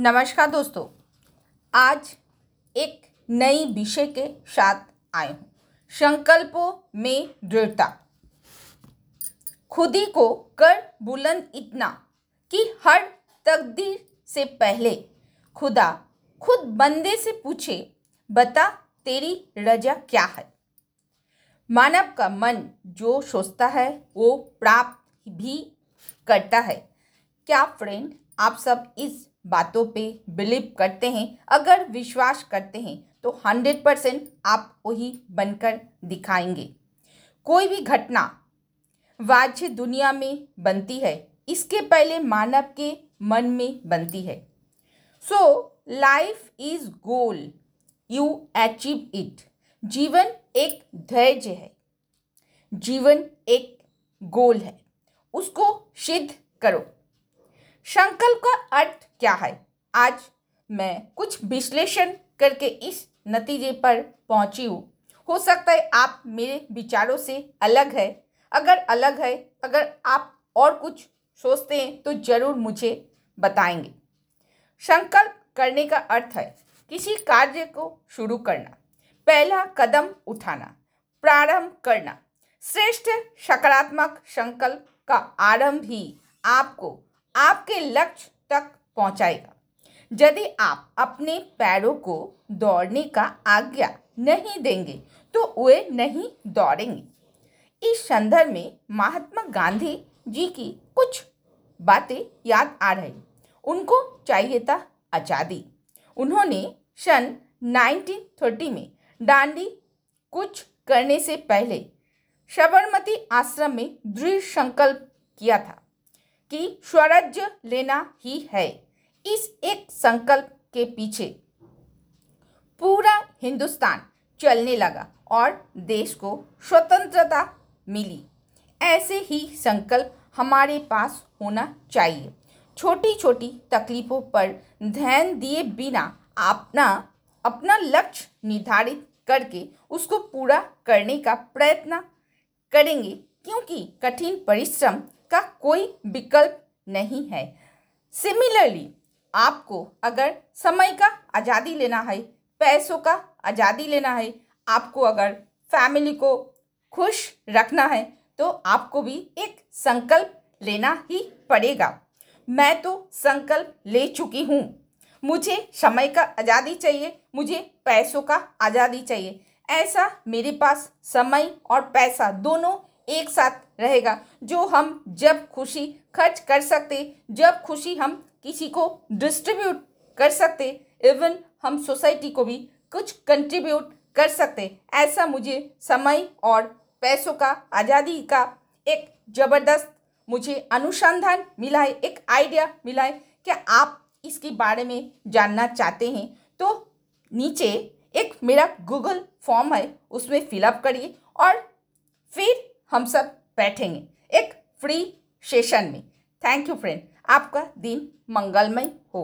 नमस्कार दोस्तों, आज एक नई विषय के साथ आए हूँ। संकल्पों में दृढ़ता। खुदी को कर बुलंद इतना कि हर तकदीर से पहले खुदा खुद बंदे से पूछे, बता तेरी रजा क्या है? मानव का मन जो सोचता है, वो प्राप्त भी करता है। क्या फ्रेंड आप सब इस बातों पे बिलीव करते हैं, अगर विश्वास करते हैं तो हंड्रेड परसेंट आप वही बनकर दिखाएँगे। कोई भी घटना वाज्य दुनिया में बनती है, इसके पहले मानव के मन में बनती है। So life is goal you achieve it जीवन एक धैर्य है। जीवन एक गोल है। उसको सिद्ध करो। संकल्प का अर्थ क्या है? आज मैं कुछ विश्लेषण करके इस नतीजे पर पहुँची हूँ। हो सकता है आप मेरे विचारों से अलग है। अगर अलग है, अगर आप और कुछ सोचते हैं तो ज़रूर मुझे बताएँगे। संकल्प करने का अर्थ है किसी कार्य को शुरू करना, पहला कदम उठाना, प्रारंभ करना। श्रेष्ठ सकारात्मक संकल्प का आरंभ ही आपको आपके लक्ष्य तक पहुंचाएगा। यदि आप अपने पैरों को दौड़ने का आज्ञा नहीं देंगे तो वे नहीं दौड़ेंगे। इस संदर्भ में महात्मा गांधी जी की कुछ बातें याद आ रही। उनको चाहिए था आज़ादी। उन्होंने सन 1930 में डांडी कुछ करने से पहले साबरमती आश्रम में दृढ़ संकल्प किया था। कि स्वराज्य लेना ही है। इस एक संकल्प के पीछे पूरा हिंदुस्तान चलने लगा और देश को स्वतंत्रता मिली। ऐसे ही संकल्प हमारे पास होना चाहिए। छोटी छोटी तकलीफ़ों पर ध्यान दिए बिना अपना अपना लक्ष्य निर्धारित करके उसको पूरा करने का प्रयत्न करेंगे, क्योंकि कठिन परिश्रम का कोई विकल्प नहीं है। सिमिलरली आपको अगर समय का आज़ादी लेना है, पैसों का आज़ादी लेना है, आपको अगर फैमिली को खुश रखना है तो आपको भी एक संकल्प लेना ही पड़ेगा। मैं तो संकल्प ले चुकी हूँ। मुझे समय का आज़ादी चाहिए, मुझे पैसों का आज़ादी चाहिए। ऐसा मेरे पास समय और पैसा दोनों एक साथ रहेगा। जो हम जब खुशी खर्च कर सकते, जब खुशी हम किसी को डिस्ट्रीब्यूट कर सकते इवन हम सोसाइटी को भी कुछ कंट्रीब्यूट कर सकते। ऐसा मुझे समय और पैसों का, आज़ादी का एक ज़बरदस्त मुझे अनुसंधान मिला है, एक आइडिया मिला है। कि आप इसके बारे में जानना चाहते हैं? तो नीचे एक मेरा गूगल फॉर्म है, उसमें फिलअप करिए और फिर हम सब बैठेंगे एक फ्री सेशन में। थैंक यू फ्रेंड आपका दिन मंगलमय हो।